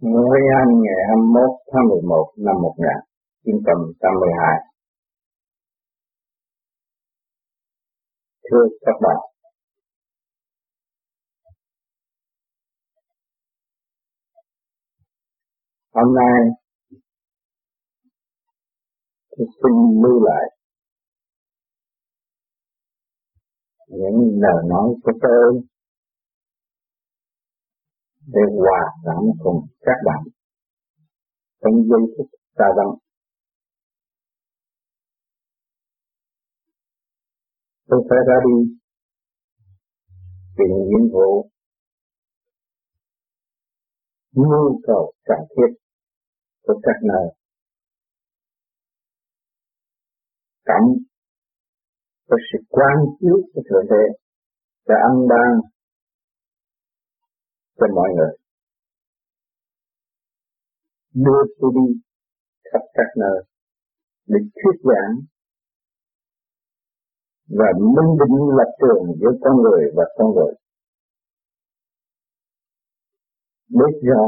Nguyễn Anh ngày 21 tháng 11 năm 1982 Thưa các bạn, Hôm nay tôi xin lưu lại những lời nói của tôi để hòa cảm cùng các bạn trong giây phút xa vắng. Tôi phải ra đi tìm nhiệm vụ, nhu cầu cần thiết của các nơi. Cảm, có sự quan chiếu của Thượng Đế, đã ăn ban cho mọi người. Đưa tôi đi khắp các nơi để thuyết giảng và minh định lập trường giữa con người và con người. Để rõ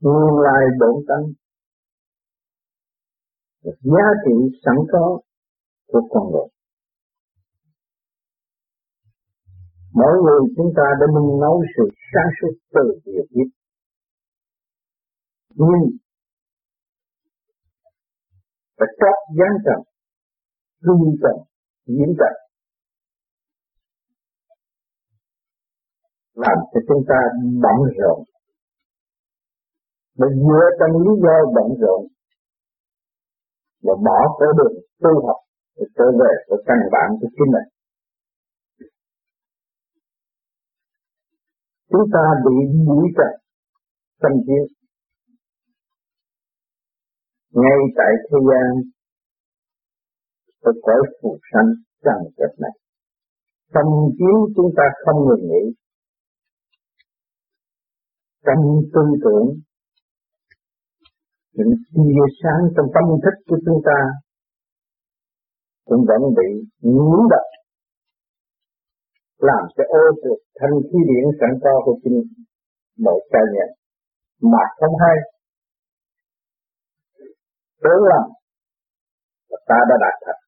nguyên lai bổn tánh, giá trị sẵn có của con người. Mỗi người chúng ta đã nung nấu sự sáng suốt từ việc biết. Nhưng phải trót gián trầm, hương trầm, diễn trầm. Làm cho chúng ta bận rộn. Mà dựa trong lý do bận rộn và bỏ cái đường tu học để trở về với căn bản của chính mình. Chúng ta bị mũi trần tâm chiến ngay tại thế gian ở cõi phù sanh trần trật này. Tâm chiến chúng ta không ngừng nghỉ. Trong tư tưởng, những tia sáng trong tâm thức của chúng ta cũng vẫn bị nhiễm độc làm cho ô trượt thanh khí điển sẵn có của chính mỗi cá nhân mà không hay. Tưởng lầm. Là ta đã đạt thật.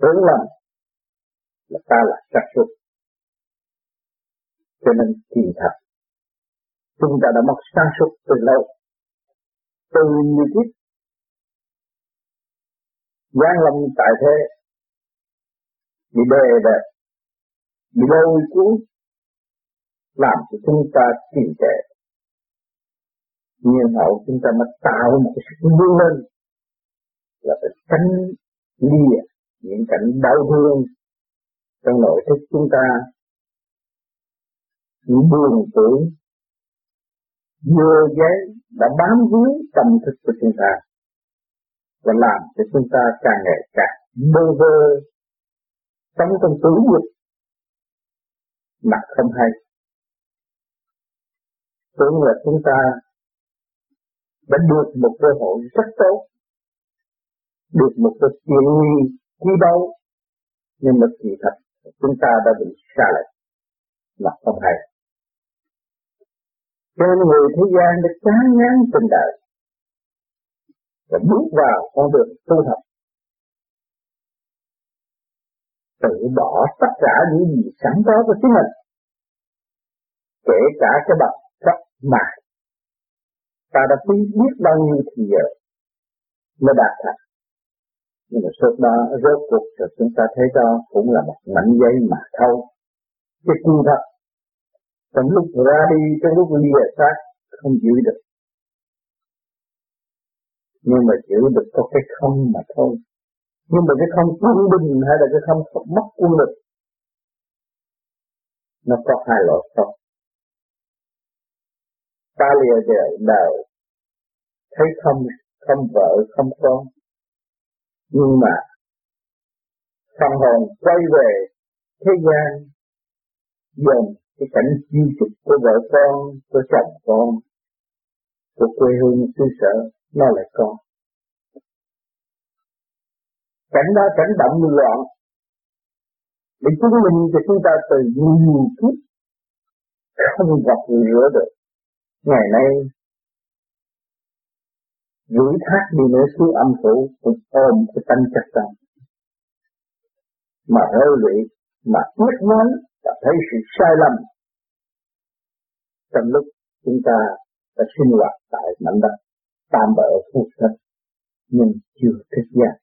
Tưởng lầm. Là ta là chắc suốt cho nên kỳ thật, chúng ta đã mất sáng suốt từ lâu. Từ nhiều kiếp gian lâm tại thế bị đề bẹp bị lôi cuốn làm cho chúng ta trì trệ nhiên hậu chúng ta mới tạo một cái sự vươn lên. Là phải tránh lìa những cảnh đau thương trong nội thức chúng ta. Những buồn tưởng. Vừa giấy đã bám víu tâm thức của chúng ta. Và làm cho chúng ta càng ngày càng bơ vơ sống trong tử dục mặt không hay. Tưởng là chúng ta đã được một cơ hội rất tốt. Được một cái chuyện nguy quý báu. Nhưng mà kỳ thật, chúng ta đã bị xa lệch. Là không hay. Cho nên người thế gian đã chán ngán tình đời. Và bước vào con đường tu học. Tự bỏ tất cả những gì sẵn có của chính mình, kể cả cái bậc cấp mà. Ta đã phí biết bao nhiêu thì giờ mới đạt thành. Nhưng mà suốt đó, rốt cuộc rồi chúng ta thấy đó cũng là một mảnh giấy mà thôi. Cái sự thật. Trong lúc ra đi, trong lúc lìa xác, không giữ được. Nhưng mà giữ được có cái không mà thôi nhưng mà cái không quân bình hay là cái không mất quân lực, nó có hai loại không. Ta lìa đời đời, thấy không không vợ, không con. Nhưng mà phần hồn quay về thế gian dần cái cảnh di trúc của vợ con, của chồng con, của quê hương xứ sở, nó lại con cảnh đó cảnh động loạn. Để chứng minh cho chúng ta từ nhiều kiếp không gặp rửa được. Ngày nay rủi thác đi nữa xuống âm phủ cũng ôm cái tâm chặt tâm mà hơi lụy, mà biết nói và thấy sự sai lầm. Trong lúc chúng ta đã sinh hoạt tại mảnh đất tam bỡ phù thân nhưng chưa thức giác.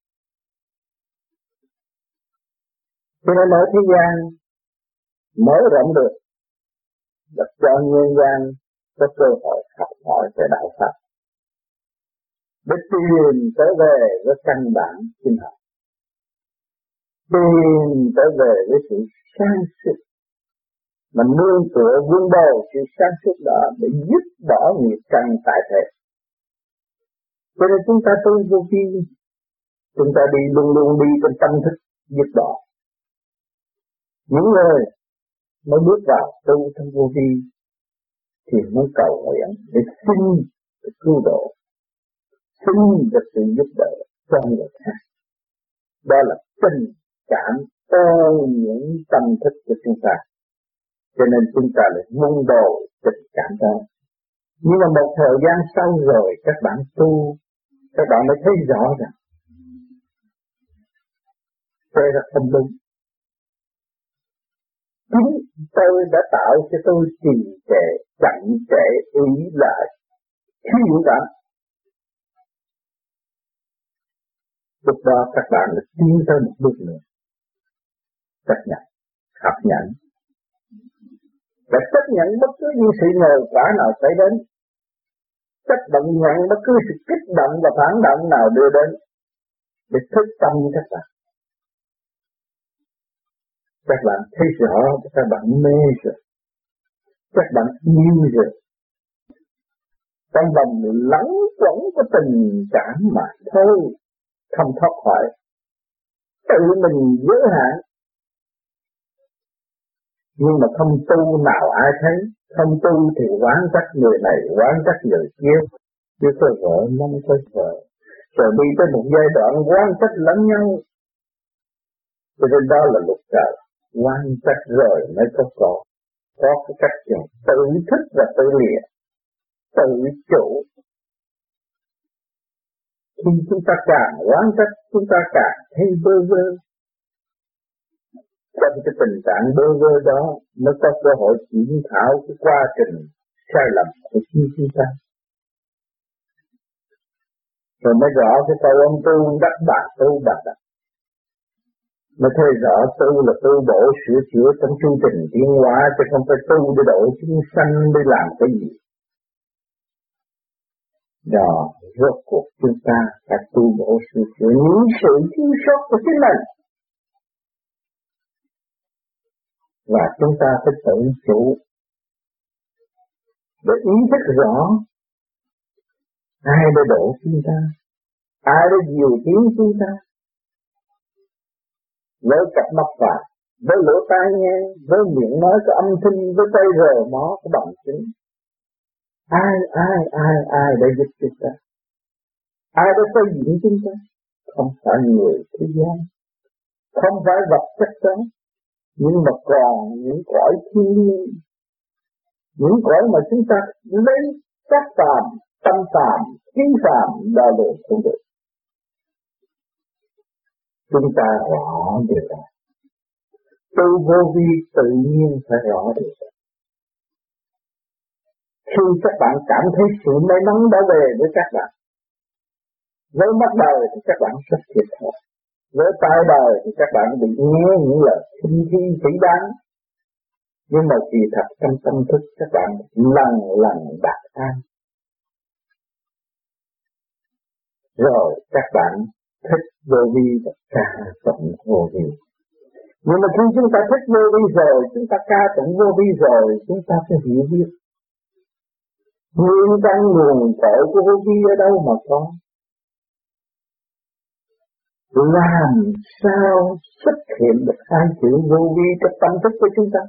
Cho nên ở thế gian mở rộng được đặt cho nhân gian có cơ hội học hỏi về đạo Phật. Để tìm trở về với căn bản sinh học. Tìm trở về với sự sáng suốt. Mà nương tựa vun bồi sự sáng suốt đó để giúp bỏ nghiệp căn tại thể cho nên chúng ta tu vô vi, chúng ta đi luôn luôn đi trong tâm thức giúp bỏ những người mới bước vào tu thân vô vi thì muốn cầu nguyện để xin được cứu độ, xin được sự giúp đỡ cho người khác. Đó là tình cảm ô những tâm thức của chúng ta. Cho nên chúng ta lại mong đồ tình cảm đó. Nhưng mà một thời gian sau rồi, các bạn tu, các bạn mới thấy rõ rằng đây là không đúng chính tôi đã tạo cho tôi trì trệ, chậm trễ ý lại khi dũng cảm lúc đó các bạn đã tiến tới một bước nữa. Chấp nhận, học nhận và chấp nhận bất cứ những sự nhờ quả nào xảy đến. Chấp nhận nhận bất cứ sự kích động và phản động nào đưa đến để thức tâm các bạn các bạn thấy rõ các bạn mê rồi. Các bạn yêu rồi. Trong vòng lắng quẩn của tình cảm mà thôi. Không thoát khỏi. Tự mình giới hạn nhưng mà không tu nào ai thấy. Không tu thì quán trách người này, quán trách người kia. Chứ có vợ mong có vợ. Rồi đi tới một giai đoạn quán trách lẫn nhau. Cho nên đó là luật trời quan trách rồi mới có có có cái cách dùng tự thức và tự lìa tự chủ. Khi chúng ta càng quán trách chúng ta càng thấy bơ vơ. Trong cái tình trạng bơ vơ đó, mới có cơ hội chuyển thảo cái quá trình sai lầm của chính chúng ta. Rồi mới rõ cái câu ông tu đắc bạc tu bạc. đắc. Nó thấy rõ tu là tu bổ sửa chữa trong chương trình tiến hóa, chứ không phải tu để độ chúng sanh để làm cái gì. Đó, rốt cuộc chúng ta phải tu bổ sửa chữa những sự thiếu sót của chính mình. Và chúng ta phải tự chủ để ý thức rõ ai đã độ chúng ta, ai đã điều tiến chúng ta với cặp mắt vàng với lỗ tai nghe, với miệng nói có âm thanh, với tay rờ mó có bằng chứng. Ai ai ai ai đã giúp chúng ta? Ai đã xây dựng chúng ta? Không phải người thế gian. Không phải vật chất đó. Nhưng mà còn những cõi thiên nhiên. Những cõi mà chúng ta lấy các phàm, tâm phàm, kiến phàm đo lường không được chúng ta rõ điều đó tu vô vi tự nhiên phải rõ điều đó khi các bạn cảm thấy sự may mắn đã về với các bạn, với mắt đời thì các bạn rất thiệt thòi, với tai đời thì các bạn bị nghe những lời khinh khi chỉ đáng nhưng mà kỳ thật trong tâm thức, các bạn lần lần đạt an. Rồi các bạn thích vô vi và ca tụng vô vi. Nhưng mà khi chúng ta thích vô vi rồi, chúng ta ca tụng vô vi rồi, chúng ta sẽ hiểu biết. Nguyên căn nguồn cội của vô vi ở đâu mà có? Làm sao xuất hiện được hai chữ vô vi trong tâm thức của chúng ta?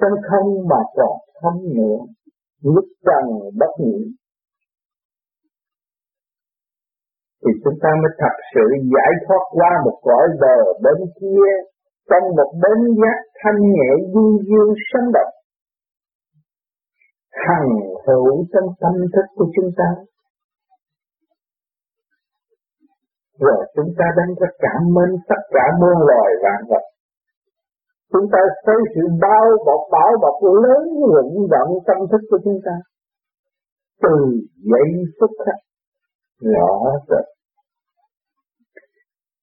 Trong không mà còn không nữa, lúc trần bất nhị thì chúng ta mới thật sự giải thoát qua một cõi bờ bên kia, trong một bến giác thanh nhẹ du dương sống động. Hằng hữu trong tâm thức của chúng ta. Rồi chúng ta đang có cảm ơn tất cả muôn loài vạn vật. Chúng ta thấy sự bao bọc, bảo bọc lớn rụng động tâm thức của chúng ta. Từ giây phút khắc rõ rệt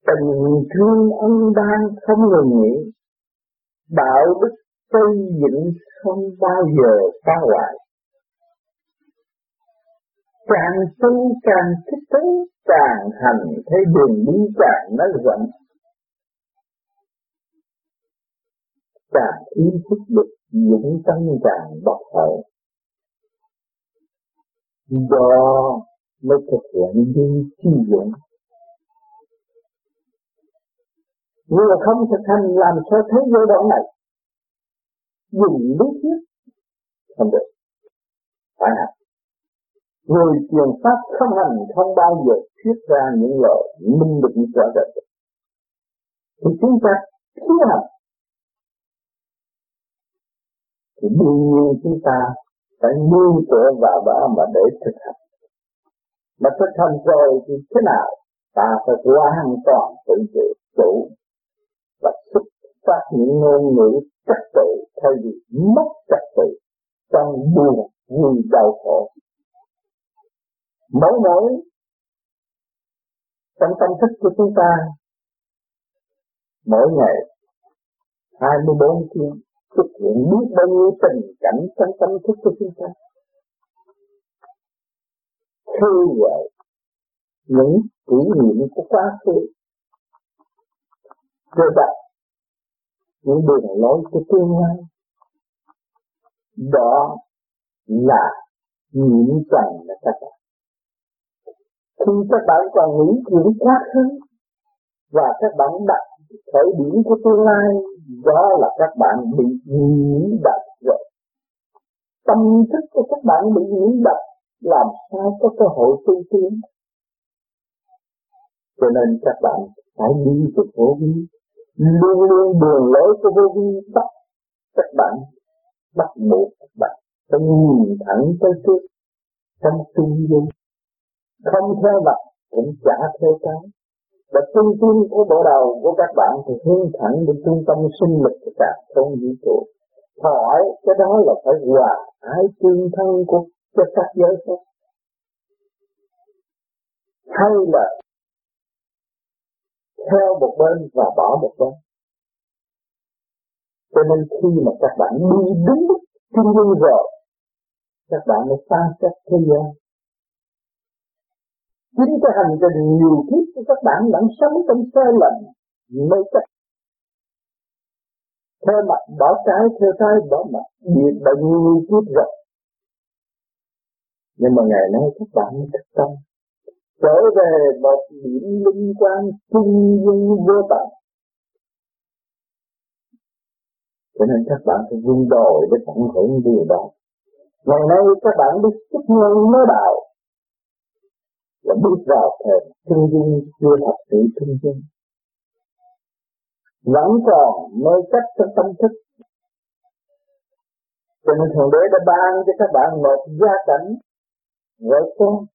tình thương ân ban không ngừng nghỉ. Đạo đức xây dựng không bao giờ phá hoại. Càng tu càng thích thú, càng hành thấy đường đi càng nó rộng. Càng ý thức được dũng tâm càng bộc hậu do mới thực hiện đi chi dụng. Nhưng không thực hành làm sao thấy giai đoạn này, dùng lý thuyết không được. Phải học người truyền pháp không hành, không bao giờ thuyết ra những lời minh định rõ rệt thì chúng ta thiếu hành. Thì đương nhiên chúng ta phải nương tựa vào đó mà để thực hành. Mà thực hành rồi thì thế nào? Ta phải hoàn toàn tự chủ chủ phát những ngôn ngữ trật tự thay vì mất trật tự trong buồn vui đau khổ. Mỗi mỗi trong tâm thức của chúng ta, mỗi ngày 24 tiếng xuất hiện biết bao nhiêu tình cảnh trong tâm thức của chúng ta. Khi vậy những kỷ niệm của quá khứ. Rồi đặt những đường lối của tương lai. Đó là nhiễm trần là các bạn khi các bạn còn nghĩ chuyện quá khứ và các bạn đặt khởi điểm của tương lai, đó là các bạn bị nhiễm đặt rồi. Tâm thức của các bạn bị nhiễm đặt làm sao có cơ hội tu tiến? Cho nên các bạn phải đi với phổ biến luôn luôn đường lối của vô vi, bắt các bạn, bắt buộc các bạn, phải nhìn thẳng tới trước, trong trung dung không theo mặt, cũng chả theo cái và trung tâm của bộ đầu của các bạn thì hướng thẳng đến trung tâm sinh lực của cả không vũ trụ. Hỏi, cái đó là phải hòa ái tương thân của cho các giới khác. Hay là theo một bên và bỏ một bên. Cho nên khi mà các bạn đi đúng trung dung rồi, các bạn mới xa cách thế gian. Chính cái hành trình nhiều kiếp của các bạn vẫn sống trong sai lầm mê cách theo mặt bỏ trái theo trái bỏ mặt biệt bao nhiêu kiếp rồi. Nhưng mà ngày nay các bạn mới thức tâm trở về một điểm linh quan trung dung vô tận. Cho nên các bạn phải vun đồi để tận hưởng điều đó. Ngày nay các bạn biết chấp nhận mới đạo và bước vào thời trung dung chưa thật sự trung dung vẫn còn mê cách trong tâm thức. Cho nên thượng đế đã ban cho các bạn một gia cảnh vợ con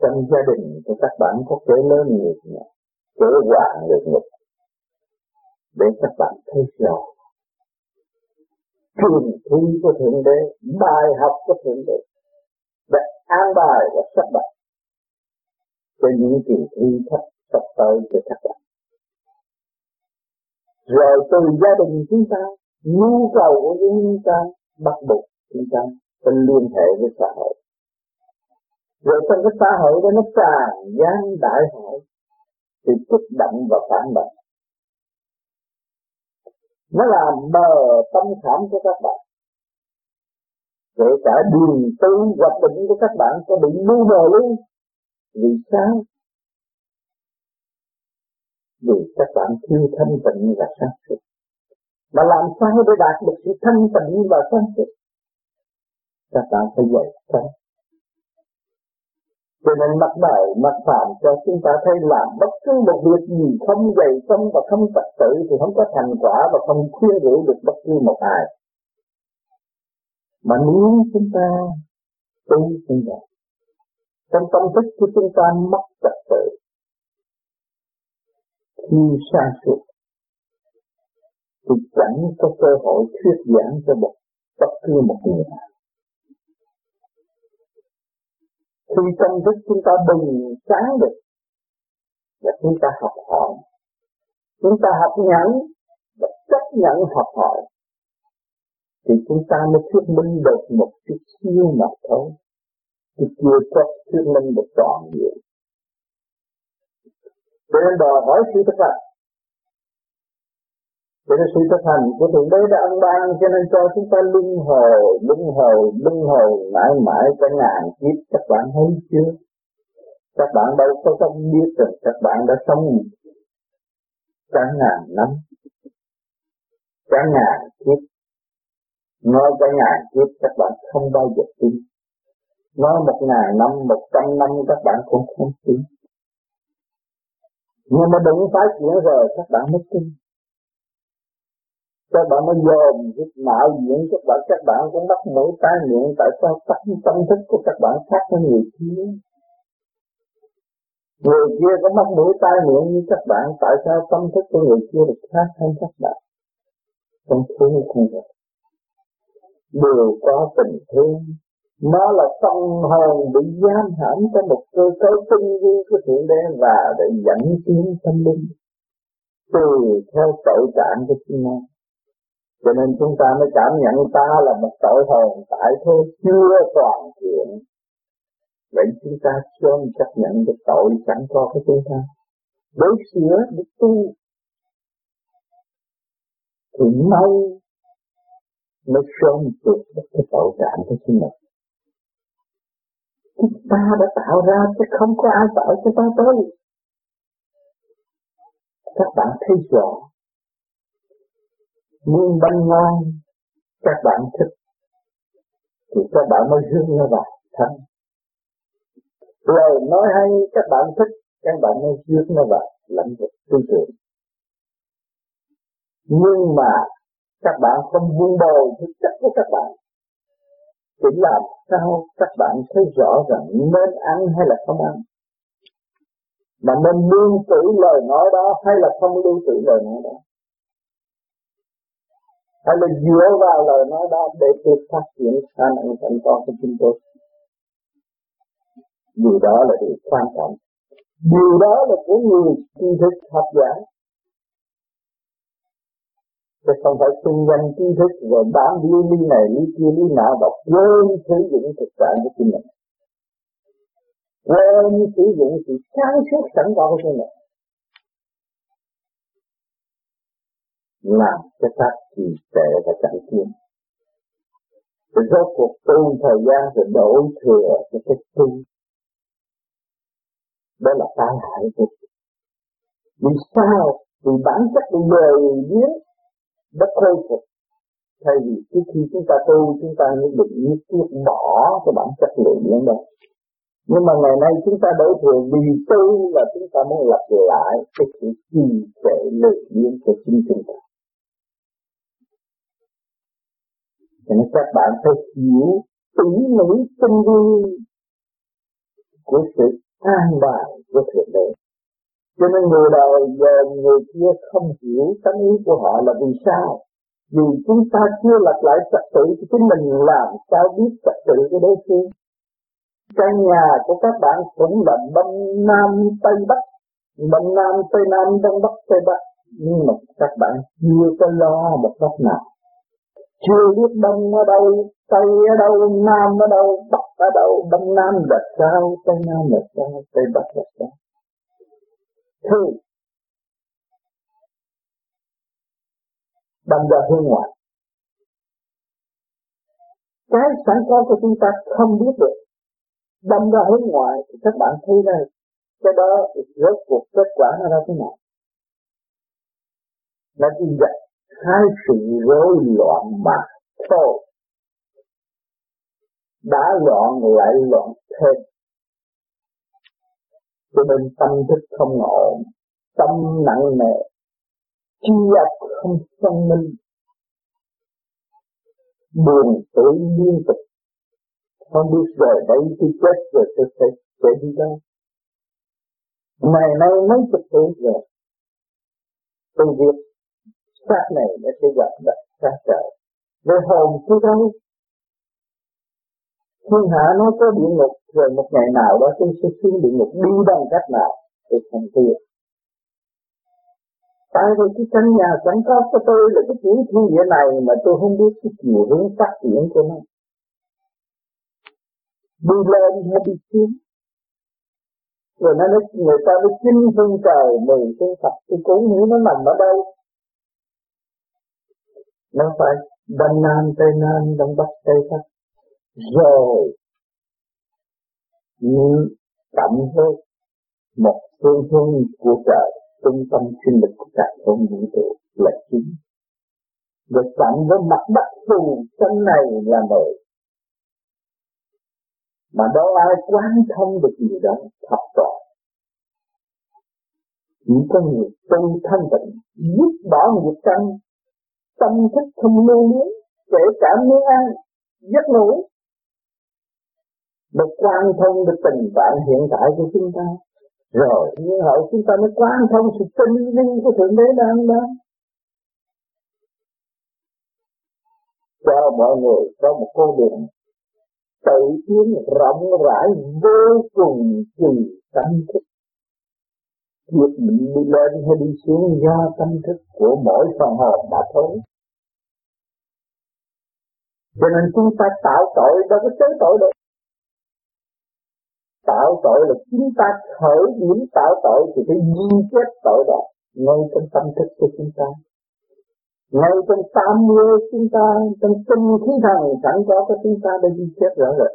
trong gia đình của các bạn có kẻ lớn nghiệp nhẹ kẻ hoàng nghiệp ngục để các bạn thấy rõ truyền thi của thượng đế, bài học của thượng đế, đã an bài và sắp đặt cho những kỳ thi thấp sắp tới cho các bạn. Rồi từ gia đình chúng ta, nhu cầu của chúng ta bắt buộc chúng ta phải liên hệ với xã hội rồi trong cái xã hội đó nó tràn gian đại hội, thì kích động và phản động. Nó làm mờ tâm khảm của các bạn. Kể cả đường tư hoạch định của các bạn có bị mưu mờ luôn, vì sao? Vì các bạn thiếu thanh tịnh và sáng suốt. Mà làm sao để đạt được sự thanh tịnh và sáng suốt? Các bạn phải dạy sáng cho nên mặt đời, mặt phạm cho chúng ta thấy làm bất cứ một việc gì không dày công và không trật tự thì không có thành quả và không khuyên rũ được bất cứ một ai. Mà nếu chúng ta tu sinh vậy trong tâm thức của chúng ta mất trật tự, khi xa suốt thì chẳng có cơ hội thuyết giảng cho một bất cứ một người nào. Khi tâm thức chúng ta bừng sáng được và chúng ta học hỏi. Chúng ta học nhẫn và chấp nhận học hỏi. Thì chúng ta mới thuyết minh được một chút siêu mà thôi. Thì chưa có thuyết minh được toàn diện. Cho nên đòi hỏi sự thật là cho nên sự thực hành của Thượng Đế đã ân ban cho nên cho chúng ta luân hồi, luân hồi, luân hồi mãi mãi cả ngàn kiếp các bạn thấy chưa? Các bạn đâu có không biết rằng các bạn đã sống cả ngàn năm, cả ngàn kiếp. Nói cả ngàn kiếp các bạn không bao giờ tin. Nói một ngàn năm, một trăm năm các bạn cũng không tin. Nhưng mà đừng phải chuyện rồi các bạn mới tin các bạn mới dòm cái mạo diễn các bạn các bạn cũng bắt mũi tai miệng tại sao tâm tâm thức của các bạn khác với người kia? Người kia có mắt mũi tai miệng như các bạn, tại sao tâm thức của người kia được khác hơn các bạn? Không thương không được đều có tình thương nó là tâm hồn bị giam hãm trong một cơ cấu tinh vi của thượng đế và để dẫn tiến tâm linh, tùy theo tội trạng của chúng nó cho nên chúng ta mới cảm nhận ta là một tội hồn tại thế chưa toàn thiện. Vậy chúng ta sớm chấp nhận được tội chẳng có của chúng ta. Đối sửa, để tu. Thì mau mới sớm vượt được cái tội trạng của chính mình. Chúng ta đã tạo ra chứ không có ai tạo cho ta tới. Các bạn thấy rõ nguyên bánh ngon các bạn thích. Thì các bạn mới hướng nó vào thân. Lời nói hay, các bạn thích, các bạn mới hướng nó vào lãnh vực tư tưởng. Nhưng mà các bạn không buông bồi thực chất của các bạn. Thì làm sao các bạn thấy rõ rằng nên ăn hay là không ăn. Mà nên lưu trữ lời nói đó hay là không lưu trữ lời nói đó hay là dựa vào lời nói đó để tôi phát triển khả năng thành công của chúng tôi. Điều đó là điều quan trọng. Điều đó là của người tri thức học giả. Chứ không phải xung quanh tri thức rồi bán lý lý này, lý kia, lý nào và quên sử dụng thực trạng của chính mình. Quên sử dụng sự sáng suốt sẵn có của chính mình. Làm cho các trì tệ và chạy tiến. Rồi rốt cuộc tu thời gian rồi đổi thừa cho cái tu. Đó là tai hại của Vì sao? Vì bản chất của biếng biến đã khôi phục. Thay vì trước khi chúng ta tu, chúng ta mới định nhất quyết bỏ cái bản chất lượng biến đó. Nhưng mà ngày nay chúng ta đổi thừa vì tu là chúng ta muốn lặp lại cái sự trì trệ lượng biến của chính chúng ta. Nên các bạn phải hiểu tỉ mỉ tinh vi của sự an bài của Thượng Đế. Cho nên người đời giờ người kia không hiểu tánh ý của họ là vì sao? Vì chúng ta chưa lập lại trật tự thì chúng mình làm sao biết trật tự của đối phương. Căn nhà của các bạn cũng là đông nam tây bắc, đông nam tây nam đông bắc tây bắc, nhưng mà các bạn chưa có lo một góc nào chưa biết đông ở đâu, tây ở đâu, nam ở đâu, bắc ở đâu, đông nam là sao, tây nam là sao, tây bắc là sao? Thư đâm ra hướng ngoại cái sẵn có của chúng ta không biết được. Đâm ra hướng ngoại thì các bạn thấy đây cái đó rốt cuộc kết quả nó ra thế nào? Là gì vậy hai sự rối loạn mà thôi. Đã loạn lại loạn thêm. Cho nên tâm thức không ổn, tâm nặng nề chi ấp không phân minh. Buồn tối liên tục. Không biết rồi đây tôi chết rồi tôi sẽ sẽ đi đâu. Ngày nay mấy chục tuổi rồi. Tôi biết xác này nó sẽ gặp đặt xác trời rồi hồn tôi đâu thiên hạ nó có địa ngục, rồi một ngày nào đó tôi sẽ xuống địa ngục đi bằng cách nào tôi không biết tại vì cái căn nhà sẵn có của tôi là cái chuyện thiên địa này mà tôi không biết cái chiều hướng phát triển của nó. Đi lên hay đi xuống. Rồi nó nói, người ta mới chinh phương trời mười phương Phật tôi cũng hiểu nó nằm ở đâu? Nó phải đông nam tây nam đông bắc tây bắc. Rồi nhưng cộng với một phương hướng của trời, trung tâm sinh lực của cả không vũ trụ là chính. Rồi cộng với mặt đất phù chân này là nội mà đâu ai quán thông được gì đó thập toàn chỉ có người tu thanh tịnh, giúp bỏ nghiệp căn tâm thức không lưu luyến, kể cả miếng ăn giấc ngủ. Được quan thông được tình trạng hiện tại của chúng ta. Rồi, như hậu chúng ta mới quan thông sự tinh linh của thượng đế đang đó cho mọi người có một con đường tự tiến rộng rãi vô cùng kỳ tâm thức việc mình đi lên hay đi xuống, do tâm thức của mỗi phần hồn đã thôi. Cho nên chúng ta tạo tội đâu có chối tội được. Tạo tội là chúng ta khởi điểm tạo tội thì phải ghi chết tội đó ngay trong tâm thức của chúng ta. Ngay trong tam mưa chúng ta, trong tinh khí thần sẵn có của chúng ta đã ghi chết rõ rồi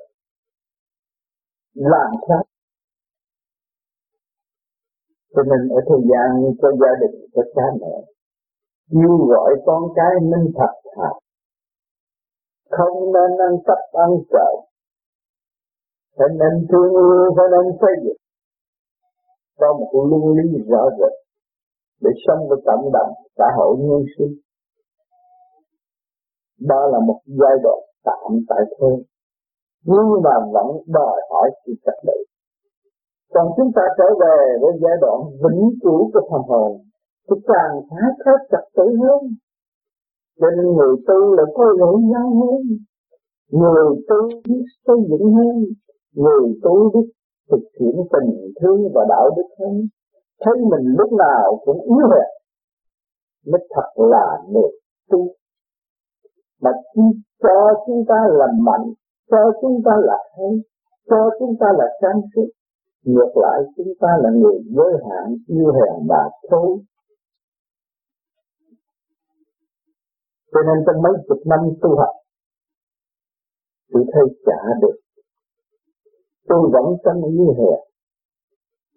làm sao cho nên ở thời gian có gia đình, có cha mẹ. Kêu gọi con cái minh thật thà. Không nên ăn cắp, ăn trộm phải nên thương yêu, phải nên xây dựng. Có một luân lý rõ rệt để sống với cộng đồng, xã hội nhân sinh đó là một giai đoạn tạm tại thế. Nhưng mà vẫn đòi hỏi sự trật tự còn chúng ta trở về với giai đoạn vĩnh cửu của phần hồn, thì càng phải có chặt tử hơn. Cho nên người tu là có lỗi nhau hơn, người tu biết xây dựng hơn, người tu biết thực hiện tình thương và đạo đức hơn. Thấy mình lúc nào cũng yếu hèn, mới thật là người tu mà cho chúng ta là mạnh, cho chúng ta là hay, cho chúng ta là sáng suốt ngược lại chúng ta là người giới hạn yêu hèn và thối, cho nên trong mấy chục năm tu học tôi thấy trả được. Tôi vẫn trong như hè.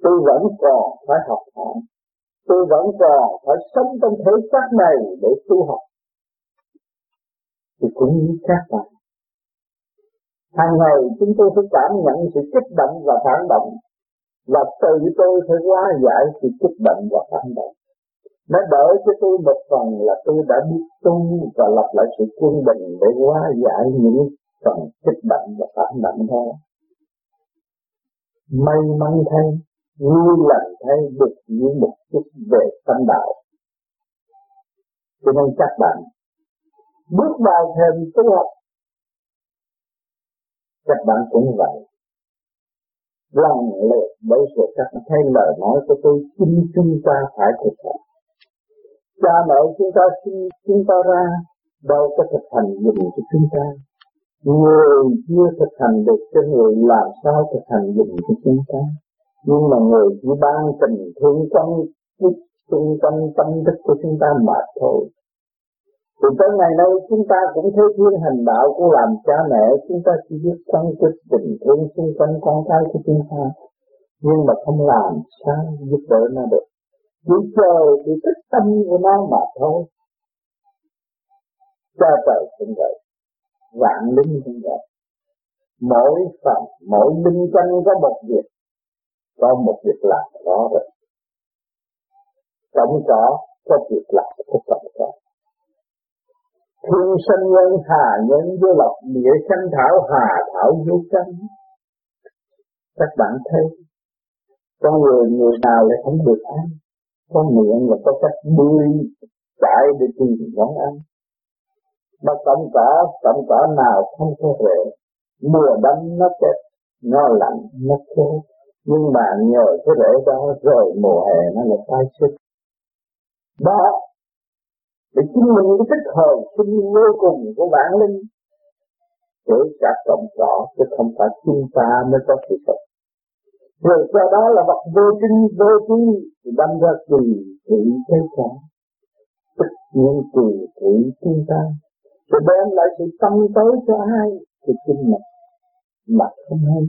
Tôi vẫn còn phải học hỏi. Tôi vẫn còn phải sống trong thể xác này để tu học. Thì cũng như các bạn. Hàng ngày chúng tôi phải cảm nhận sự kích động và phản động và từ tôi phải hóa giải sự kích bệnh và phản động. Nó đỡ cho tôi một phần là tôi đã biết tu và lập lại sự quân bình để hóa giải những phần kích bệnh và phản động đó. may mắn thay, vui lành thay được những một chút về tâm đạo. Cho nên các bạn bước vào thêm tu học. Các bạn cũng vậy lòng lượt bởi sự các bạn thấy lời nói của tôi, xin chúng ta phải thực hành. Cha mẹ chúng ta xin chúng ta ra đâu có thực hành dùng cho chúng ta. Người chưa thực hành được cho người làm sao thực hành dùng cho chúng ta. Nhưng mà người chỉ ban tình thương trong trung tâm tâm đức của chúng ta mà thôi thì tới ngày nay chúng ta cũng thấy thiên hành đạo của làm cha mẹ, chúng ta chỉ biết phân tích tình thương xung quanh con cái của chúng ta, nhưng mà không làm sao giúp đỡ nó được. Chỉ chờ thì tích tâm của nó mà thôi. Cha trời cũng vậy, vạn linh cũng vậy. Mỗi phần, mỗi linh căn có một việc, có một việc làm đó rồi. Tổng có có việc làm, có tổng có. Thương sanh nhân hà nhân vô lập địa sanh thảo hà thảo vô căn. Các bạn thấy, con người người nào lại không được ăn, có miệng là có cách đuôi chạy để tìm món ăn. Mà cọng cả cọng cả nào không có rễ, mùa đông nó chết, nó lạnh, nó khô. Nhưng mà nhờ cái rễ đó rồi mùa hè nó lại tái xuất. Đó để chứng minh cái tích hợp sinh vô cùng của bản linh. Để cả cộng cỏ chứ không phải chúng ta mới có sự sống rồi sau đó là vật vô tinh vô tri thì đâm ra tùy thị thế cả tất nhiên tùy thị chúng ta. Rồi đem lại sự tâm tới cho ai thì chính mặt mà không hay.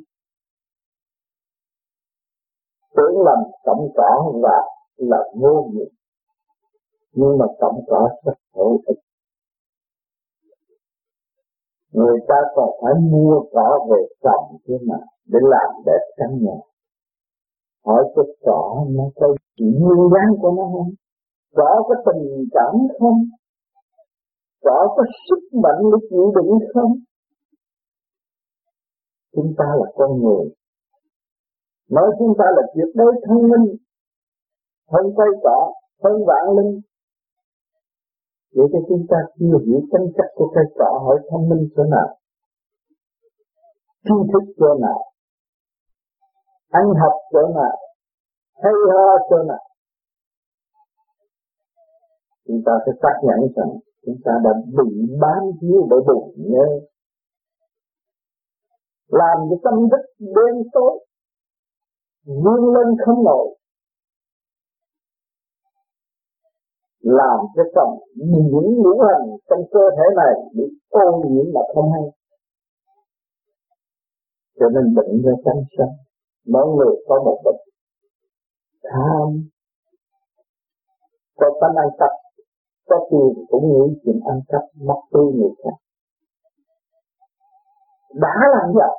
Tưởng làm cộng cỏ và là vô nghiệp nhưng mà cộng cỏ rất hữu ích. Người ta còn phải mua cỏ về trồng chứ mà, để làm đẹp căn nhà. Hỏi cái cỏ nó có nguyên dáng của nó không? Cỏ có tình cảm không? Cỏ có sức mạnh để chịu đựng không? Chúng ta là con người. Nói chúng ta là tuyệt đối thông minh hơn cây cỏ hơn vạn linh để cho chúng ta chưa hiểu tính chất của cây cỏ hỏi thông minh chỗ nào, tri thức chỗ nào, ăn học chỗ nào, hay ho chỗ nào, chúng ta phải xác nhận rằng chúng ta đã bị bám víu bởi buồn nhớ. Làm cho tâm thức đen tối, vươn lên không nổi. Làm cho phần những ngũ hành trong cơ thể này bị ô nhiễm mà không hay. Cho nên bệnh ra tăng sân mỗi người có một bệnh. Tham, có tánh ăn cắp, có tiền cũng nghĩ chuyện ăn cắp, mất tư người khác. Đã làm vậy,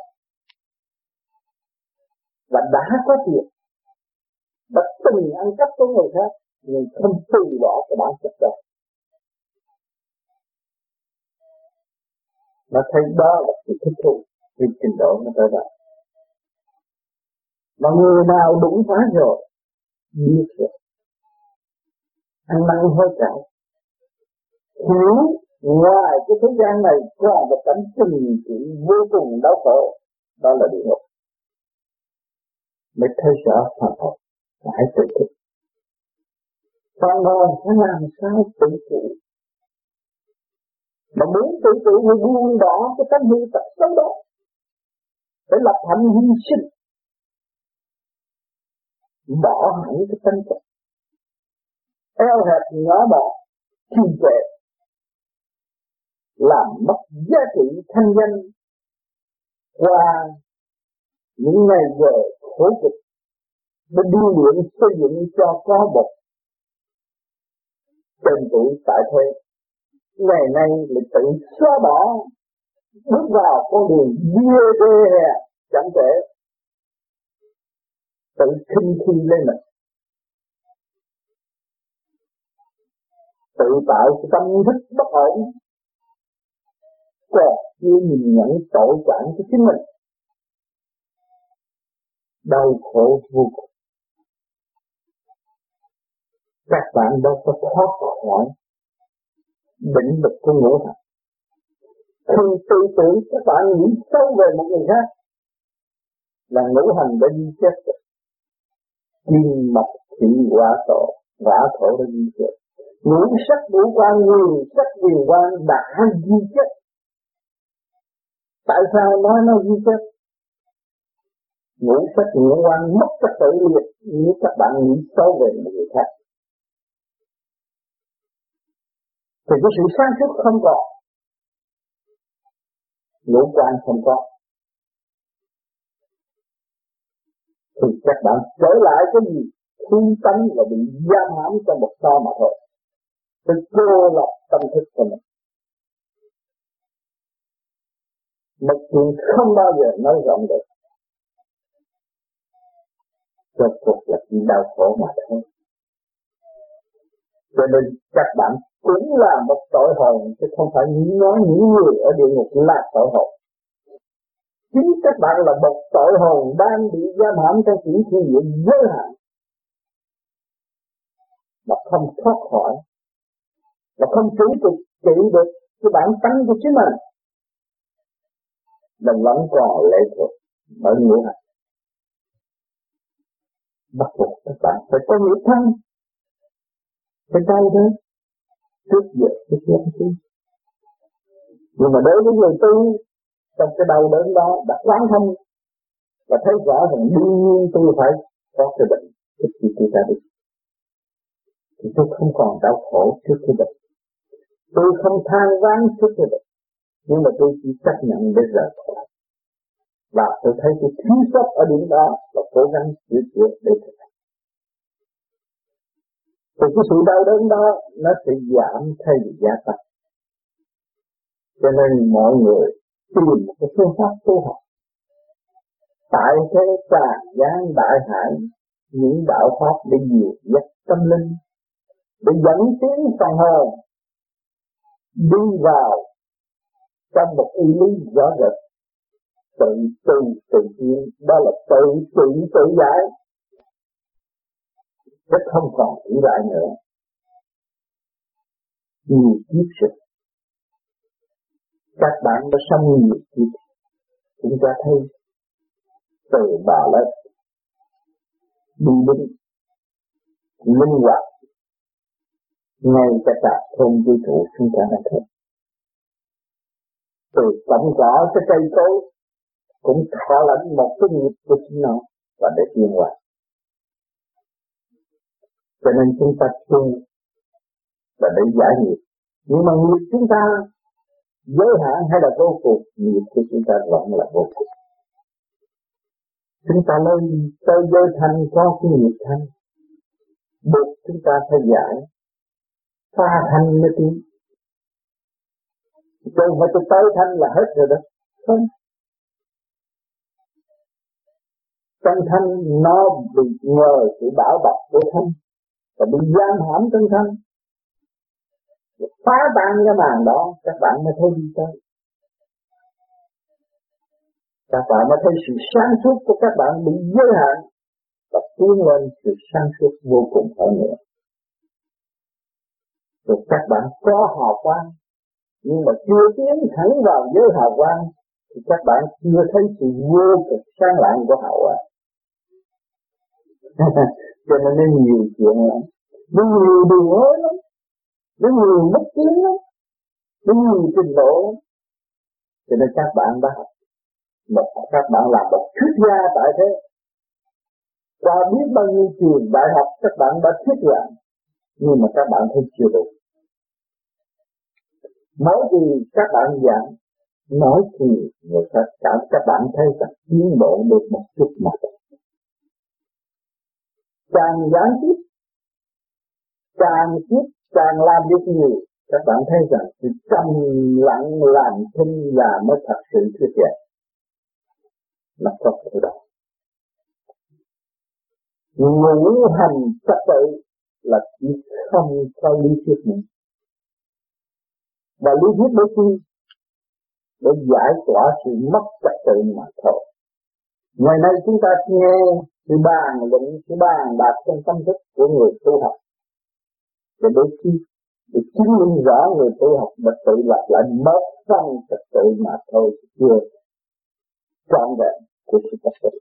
và đã có tiền và từng ăn cắp của người khác nhưng không từ bỏ cái bản chất đó. Nó thấy đó là sự thích thú vì trình độ nó tới đó. Mà người nào đúng phá rồi, biết rồi. Ăn năn hối cải. Hiểu ngoài cái thế gian này có một cảnh tình chỉ vô cùng đau khổ, đó là địa ngục. Mới thấy rõ phần hồn phải tự thích Phần hồn phải làm sao tự chủ? Mà muốn tự chủ thì buông bỏ cái tâm hư tật xấu đó Để lập hạnh hy sinh. Bỏ hẳn cái tâm chất Eo hẹp nhỏ bỏ Chuyên trệ Làm mất giá trị thanh danh Qua những ngày giờ khổ cực, để đi luyện xây dựng cho có một tên tuổi tại thế. Ngày nay lịch tự xóa bỏ, bước vào con đường bia đê hè, chẳng thể tự khinh khi lên mình. Tự tạo cái tâm thức bất ổn, còn chưa nhìn nhận tội trạng của chính mình. Đau khổ vô cùng các bạn đâu có thoát khỏi định lực của ngũ hành. Khi tư tưởng các bạn nghĩ sâu về một người khác là ngũ hành đã di chết rồi. Kim mật thị quả tổ, quả thổ đã di chết ngũ sắc ngũ quan nguyên sắc quyền quan đã di chết tại sao nói nó di chết ngũ sắc ngũ quan mất các tự liệt như các bạn nghĩ sâu về một người khác. Thì cái sự sáng suốt không còn. Ngũ quan không có. Thì các bạn trở lại cái gì? Thiên tánh là bị giam hãm trong một to mà thôi. Tôi cô lập tâm thức của mình. Một chuyện không bao giờ nói rộng được. Cho cuộc là chỉ đau khổ mà thôi cho nên các bạn cũng là một tội hồn, chứ không phải nói những người ở địa ngục là tội hồn. Chính các bạn là một tội hồn đang bị giam hãm trong những thiên địa giới hạn. Mà không thoát khỏi, mà không chủ được trị được cái bản tánh của chính mình. Mình vẫn còn lệ thuộc bởi ngũ hành. Bắt buộc các bạn phải có nghĩa thân cái tay đó trước giờ trước lắm chứ nhưng mà đối với người tu, trong cái đau đớn đó, đã quán thông và thấy rõ rằng đương nhiên tôi phải có cái bệnh trước khi tôi ra đi. Thì tôi không còn đau khổ trước cái bệnh. Tôi không than ván trước cái bệnh. Nhưng mà tôi chỉ chấp nhận để rời khỏi. Và tôi thấy cái thiếu sót ở điểm đó và cố gắng sửa chữa để thực thì cái sự đau đớn đó nó sẽ giảm thay vì gia tăng cho nên mọi người tìm một cái phương pháp tu học. Tại thế tràn gian đại hải những đạo pháp để dìu dắt tâm linh, để dẫn tiến phần hồn đi vào trong một ý lý rõ rệt. Tự tu tự nhiên đó là tự tự tự giải đất không còn nghĩ lại nữa. Nhiều kiếp sức. Các bạn đã sống nhiều kiếp. Chúng ta thấy từ bà lên đi đứng linh hoạt. Ngay cả cả thôn vũ trụ chúng ta đã thấy. Từ cọng cỏ tới cây cối cũng thỏa lãnh một cái nghiệp của chính nó và để yên hoạt cho nên chúng ta tu là để giải nghiệp. Nhưng mà nghiệp chúng ta, giới hạn hay là vô cùng, nghiệp của chúng ta vẫn là vô cùng. Chúng ta lên tới giới thanh, có cái nghiệp thanh. Buộc chúng ta phải giải, pha thanh mới tiến. Chứ phải tôi tới thanh là hết rồi đó. Không. Trong thanh nó bị ngờ sự bảo bọc của thanh. Và bị giam hãm trong thân. Phá tan cái màn đó, Các bạn mới thấy đi tới. Các bạn mới thấy sự sáng suốt của các bạn bị giới hạn Và tiến lên sự sáng suốt vô cùng hơn nữa. Rồi các bạn có hào quang, nhưng mà chưa tiến thẳng vào giới hào quang, thì các bạn chưa thấy sự vô cực sáng lạng của hậu à. cho nên nó nhiều chuyện lắm. Nó nhiều đường hối lắm. Nó nhiều mất tiếng lắm. Nó nhiều trình độ cho nên các bạn đã học. Một các bạn làm một thuyết gia tại thế. Qua biết bao nhiêu trường đại học các bạn đã thuyết giảng. Nhưng mà các bạn thấy chưa đủ nói gì các bạn giảng, nói thì người ta cảm các bạn thấy rằng tiến bộ được một chút mà. Càng gián tiếp, càng tiếp, càng làm được nhiều, các bạn thấy rằng sự trầm lặng làm thinh là mới thật sự thuyết giảng. Nó có cái đó. Ngũ hành trật tự là chỉ không có lý thuyết nữa và lý thuyết để chi để giải tỏa sự mất trật tự mà thôi ngày nay chúng ta nghe sự bàn luận sự bàn bạc trong tâm thức của người tu học. Để đôi khi để chứng minh rõ người tu học đã tự lập lại mất phần trật tự mà thôi, chưa trọn vẹn của sự trật tự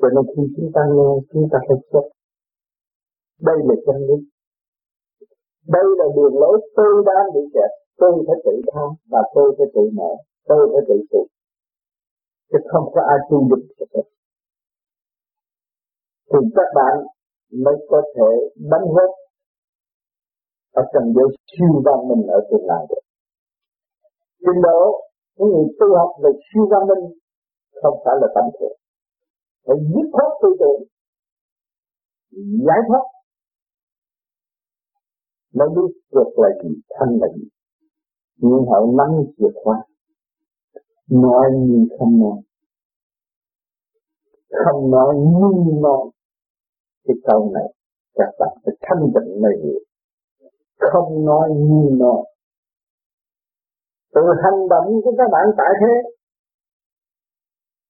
cho nên khi chúng ta nghe, chúng ta phải xét. Đây là chân lý. Đây là đường lối tôi đang bị kẹt. Tôi phải tự tha và tôi phải tự mở. Tôi phải tự phục chứ không có ai tu được thì các bạn mới có thể đánh hết ở trong giới siêu văn minh ở tương lai được. Trình độ những người tu học về siêu văn minh không phải là tầm thường phải giết thoát tư tưởng, giải thoát, mới biết được là gì thanh là gì. Nhưng họ nắm chìa khóa nói như không nói. Không nói như nói. Cái câu này, các bạn phải thanh tịnh này hiểu. Không nói như nói. Từ hành động của các bạn tại thế.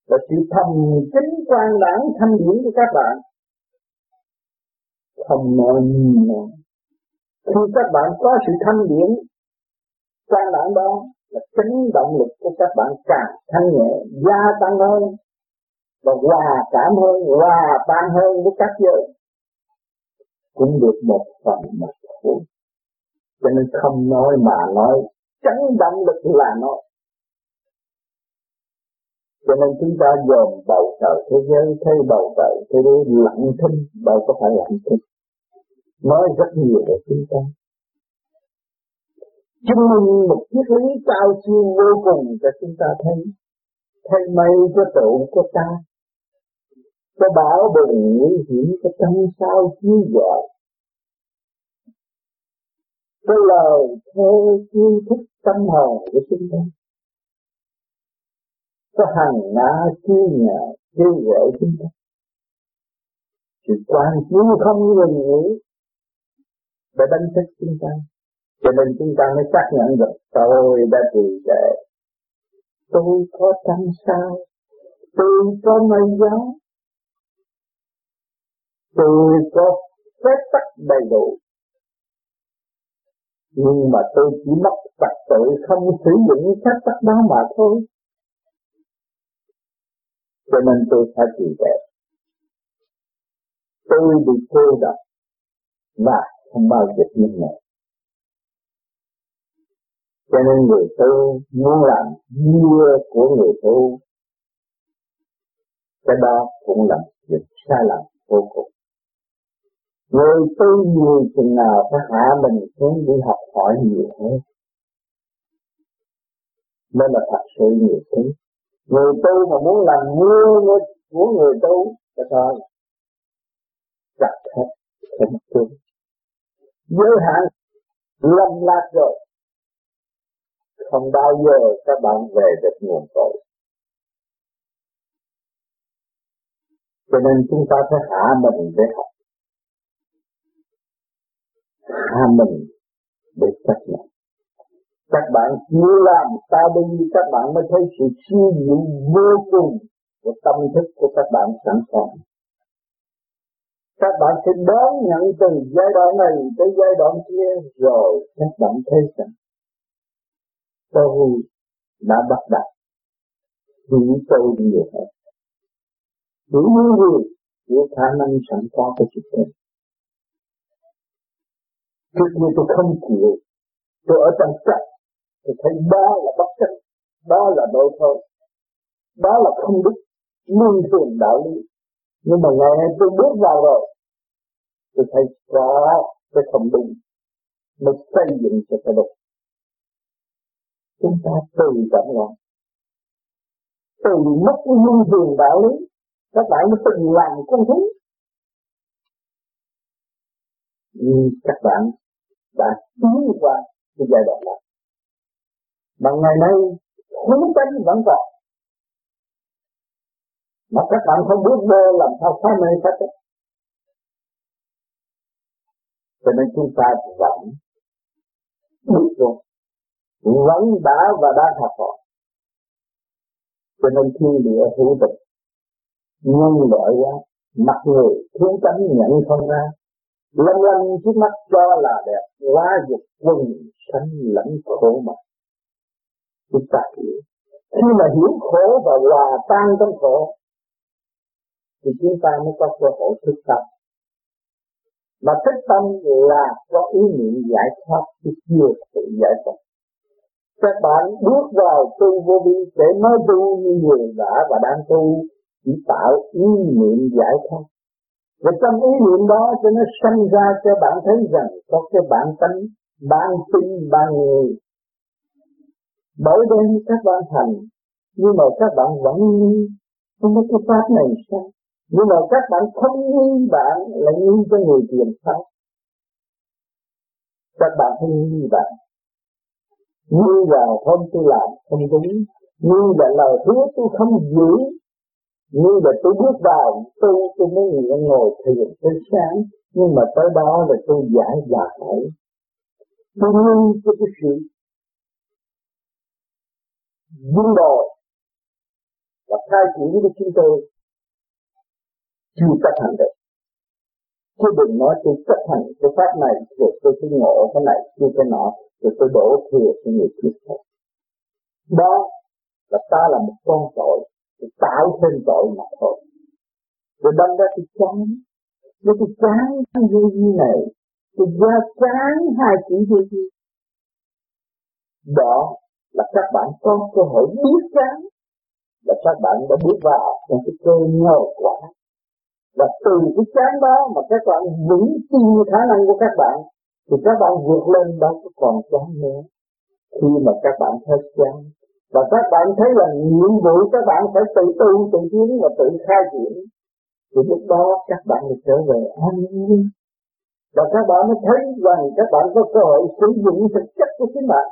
Là sự thầm chính quan đảng thanh điển của các bạn. Không nói như nói. Khi các bạn có sự thanh điển, quan đảng đó là chính động lực của các bạn càng thanh nhẹ, gia tăng hơn và hòa cảm hơn, hòa tan hơn với các giới. Cũng được một phần mà thôi cho nên không nói mà nói chấn động lực là nói. Cho nên chúng ta dòm bầu trời thế giới, thấy bầu trời thế giới lặng thinh, đâu có phải lặng thinh. Nói rất nhiều về chúng ta chứng minh một triết lý cao siêu vô cùng cho chúng ta thấy. Thay mây cho trụ của ta. Cho bảo bùng nguy hiểm cho trăm sao chiếu dọi cái lời thơ yêu thức tâm hồn của chúng ta. Có hàng ngã chiêu nhà kêu gọi chúng ta. Sự quan chiếu không ngừng nghỉ. Để đánh thức chúng ta cho nên chúng ta mới xác nhận được, tôi đã trì trệ. Tôi có trăng sao? Tôi có mây gió tôi có phép tắc đầy đủ. Nhưng mà tôi chỉ mất trật tự không sử dụng phép tắc đó mà thôi. Cho nên tôi phải trì trệ. Tôi bị cô độc và không bao giờ như này cho nên người tu muốn làm vua của người tu, cái đó cũng là việc sai lầm vô cùng. Người tu nhiều chừng nào phải hạ mình xuống đi học hỏi nhiều hơn. Nên là thật sự nhiều thứ. Người tu mà muốn làm vua của người tu cho thôi chặt hết không tu giới hạn lầm lạc rồi không bao giờ các bạn về được nguồn cội. Cho nên chúng ta phải hạ mình để học. Hạ mình để chấp nhận. Các bạn chưa làm ta đi các bạn mới thấy sự siêu diệu vô cùng của tâm thức của các bạn sẵn sàng. Các bạn sẽ đón nhận từ giai đoạn này tới giai đoạn kia rồi các bạn thấy rằng tôi đã bắt đặt. Hiểu tôi nhiều hơn hiểu như gì hiểu khả năng sẵn có của chúng tôi trước kia tôi không chịu, tôi ở trong trạch tôi thấy đó là bất chấp, đó là đôi thôi. Đó là không biết luân thường đạo lý. Nhưng mà ngày nay tôi bước vào rồi, tôi thấy có cái không đúng. Mới xây dựng cho cái đục chúng ta từ trọng lại. Từ mất cái luân thường đạo lý, các bạn mới từng làm con thú. Nhưng các bạn đã tiến qua cái giai đoạn này. Mà ngày nay khốn tánh vẫn còn. Mà các bạn không biết vô làm sao phá mê hết cho nên chúng ta vẫn biết rồi vẫn đã và đang học hỏi cho nên thiên địa hữu tình nhân loại quá mặt người thiếu tánh nhận không ra lanh lanh trước mắt cho là đẹp quá dục quân sanh lẫn khổ mà. Chúng ta hiểu. Khi mà hiểu khổ và hòa tan trong khổ, thì chúng ta mới có cơ hội thức tâm mà thức tâm là có ý niệm giải thoát, chứ chưa tự giải thoát các bạn bước vào tu vô vi để mới tu như người đã và đang tu, chỉ tạo ý niệm giải thoát. Và trong ý niệm đó cho nó sanh ra cho bạn thấy rằng có cái bản tánh ban tin ban người. Bởi đây các bạn thành, nhưng mà các bạn vẫn nghi. Không có cái pháp này sao? Nhưng mà các bạn không nghi bạn lại nghi cho người tiền pháp các bạn không nghi bạn như là không tôi làm, không đúng như là lời hứa tôi không giữ. Như là tôi bước vào tu tôi mới ngồi thiền tới sáng. Nhưng mà tới đó là tôi giải giải tôi ngưng cho cái sự vun đồi và khai triển của chúng tôi. Chưa chấp hành được chứ đừng nói tôi chấp hành cái pháp này, rồi tôi cứ ngộ cái này kia cái nọ, rồi tôi đổ thừa cho người kia khác đó là ta là một con tội, tôi tạo thêm tội mà thôi. Rồi đâm ra tôi chán. Nếu tôi chán cái vô như này. Tôi ra chán hai chữ vô như đó là các bạn có cơ hội biết chán. Là các bạn đã bước vào trong cái cơ nhờ quả và từ cái chán đó mà các bạn vững tin khả năng của các bạn, thì các bạn vượt lên đâu có còn chán nữa. Khi mà các bạn hết chán. Và các bạn thấy là nhiệm vụ các bạn phải tự tu, tự tiến và tự khai triển, thì lúc đó các bạn được trở về an nhiên. Và các bạn mới thấy rằng các bạn có cơ hội sử dụng thực chất của chính bạn.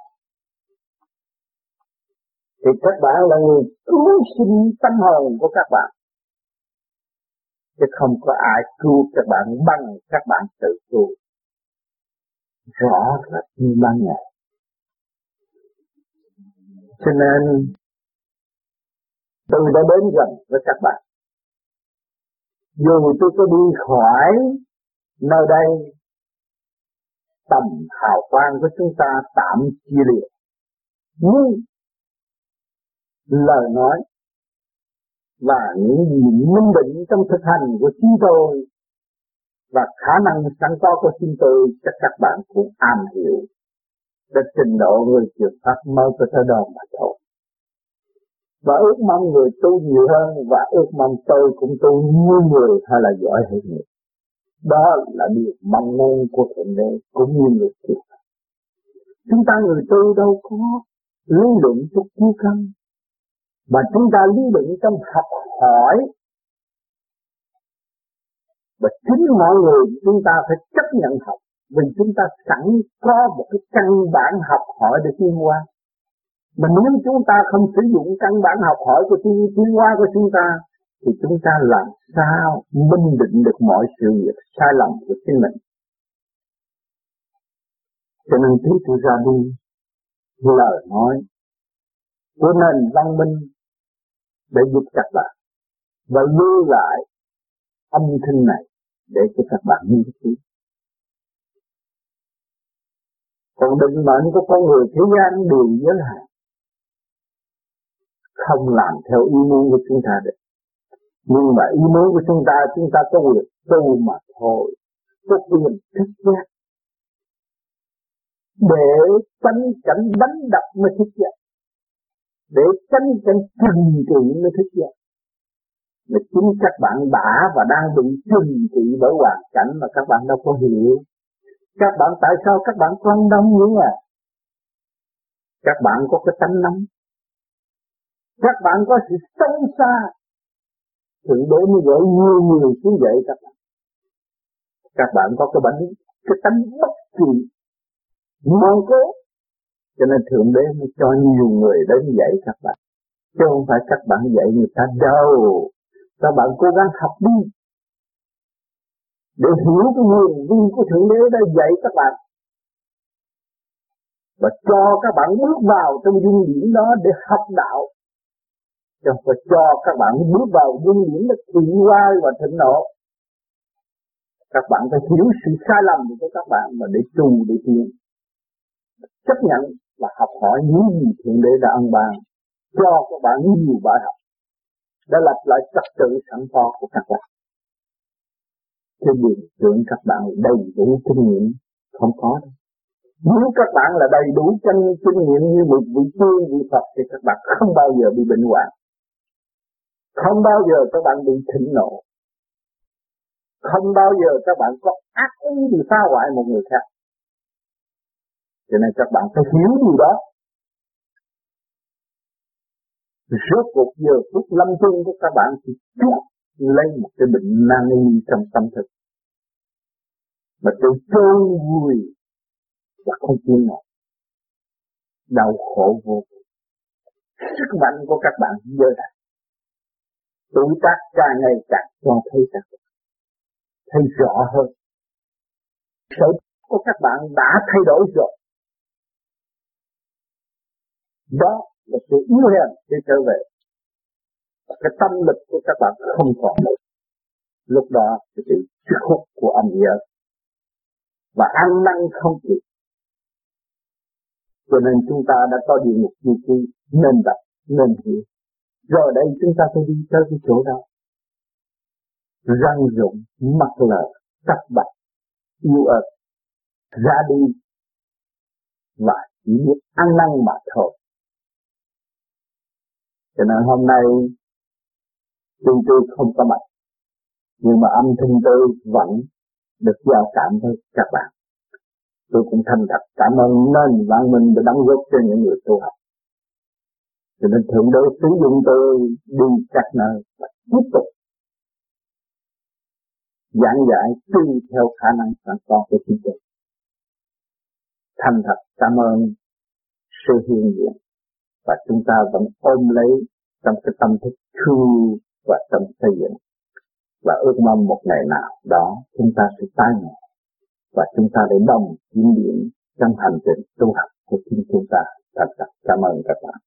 Thì các bạn là người cứu sinh tâm hồn của các bạn chứ không có ai cứu các bạn bằng các bạn tự cứu. Rõ rệt như ban ngày. Cho nên tôi đã đến gần với các bạn. Dù tôi có đi khỏi nơi đây, tầm hào quang của chúng ta tạm chia liệt nhưng, lời nói và những gì minh định trong thực hành của chúng tôi và khả năng sẵn có của chúng tôi chắc các bạn cũng am hiểu để trình độ người truyền pháp mơ có tới đó mà thôi. Và ước mong người tu nhiều hơn và ước mong tôi cũng tu như người hay là giỏi hơn người. Đó là điều mong muốn của Thượng Đế cũng như người truyền Chúng ta người tu đâu có lý luận chút kiêu căn và chúng ta lý luận trong học hỏi và chính mọi người chúng ta phải chấp nhận học. Vì chúng ta sẵn có một cái căn bản học hỏi để tiến qua mà nếu chúng ta không sử dụng căn bản học hỏi của tiến, tiến hóa của chúng ta thì chúng ta làm sao minh định được mọi sự việc sai lầm của chính mình? Cho nên chúng tôi ra đi lời nói. Của nền văn minh để giúp các bạn và lưu lại âm thanh này để cho các bạn nghiên cứu. Còn định mệnh của con người thế gian đều giới hạn. Không làm theo ý muốn của chúng ta được. Nhưng mà ý muốn của chúng ta, chúng ta có quyền tu mà thôi. Có quyền thức giác. Để tránh cảnh đánh đập mới thức giác để tránh cảnh trừng trị mới thức dậy mà chính các bạn đã và đang bị trừng trị bởi hoàn cảnh mà các bạn đâu có hiểu. Các bạn, tại sao các bạn quan đông những à các bạn có cái tánh nóng. Các bạn có sự sâu xa. Thượng đế mới gửi nhiều người xuống dậy các bạn. Các bạn có cái bệnh cái tánh bất kỳ. Ngoan cố cho nên Thượng Đế mới cho nhiều người đến dạy các bạn. Chứ không phải các bạn dạy người ta đâu. Các bạn cố gắng học đi. Để hiểu cái nguồn vi của Thượng Đế đã dạy các bạn. Và cho các bạn bước vào trong dung điển đó để học đạo. Chứ không phải cho các bạn bước vào dung điển để thiện quay và thịnh nộ. Các bạn phải hiểu sự sai lầm của các bạn mà để trù để tiến chấp nhận là học hỏi những gì Thượng Đế đã ân ban, cho các bạn nhiều bài học đã lập lại trật tự sẵn có của các bạn. trên đường tưởng các bạn đầy đủ kinh nghiệm, không có đâu. Nếu các bạn là đầy đủ chân kinh nghiệm như một vị tiên vị Phật, thì các bạn không bao giờ bị bệnh hoạn. Không bao giờ các bạn bị thịnh nộ. Không bao giờ các bạn có ác ý để phá hoại một người khác. Cho nên các bạn phải hiểu điều đó. Rốt cuộc giờ phút lâm chung của các bạn thì chút lấy một cái bệnh nan y trong tâm thức. Mà tôi trôi vui và không chịu nổi. Đau khổ vô cùng. Sức mạnh của các bạn giờ đây. Tuổi tác càng ngày càng cho thấy rằng. Thấy rõ hơn. Sở của các bạn đã thay đổi rồi đó là sự yếu hèn để trở về. Cái tâm lực của các bạn không còn nữa. Lúc đó thì sự sức hút của âm nhớ và ăn năn không kịp. Cho nên chúng ta đã có địa ngục như trì, nên đặt nên hiểu. Rồi đây chúng ta phải đi tới cái chỗ đó. Răng rụng, mặt lờ tắt bạch yêu ớt, ra đi. Và chỉ biết ăn năn mà thôi cho nên hôm nay, tuy tôi không có mặt, nhưng mà âm thanh tôi vẫn được giao cảm với các bạn. Tôi cũng thành thật cảm ơn nên bạn mình đã đóng góp cho những người tu học. Cho nên thượng đế sử dụng tôi đi các nơi và tiếp tục giảng giải tùy theo khả năng sẵn có của chúng tôi thành thật cảm ơn sự hiện diện và chúng ta vẫn ôm lấy trong cái tâm thức thương và tâm xây dựng và ước mong một ngày nào đó chúng ta sẽ tái ngộ và chúng ta để đồng chiếm điểm trong hành trình tu học của chính chúng ta. Thật thật cảm ơn các bạn.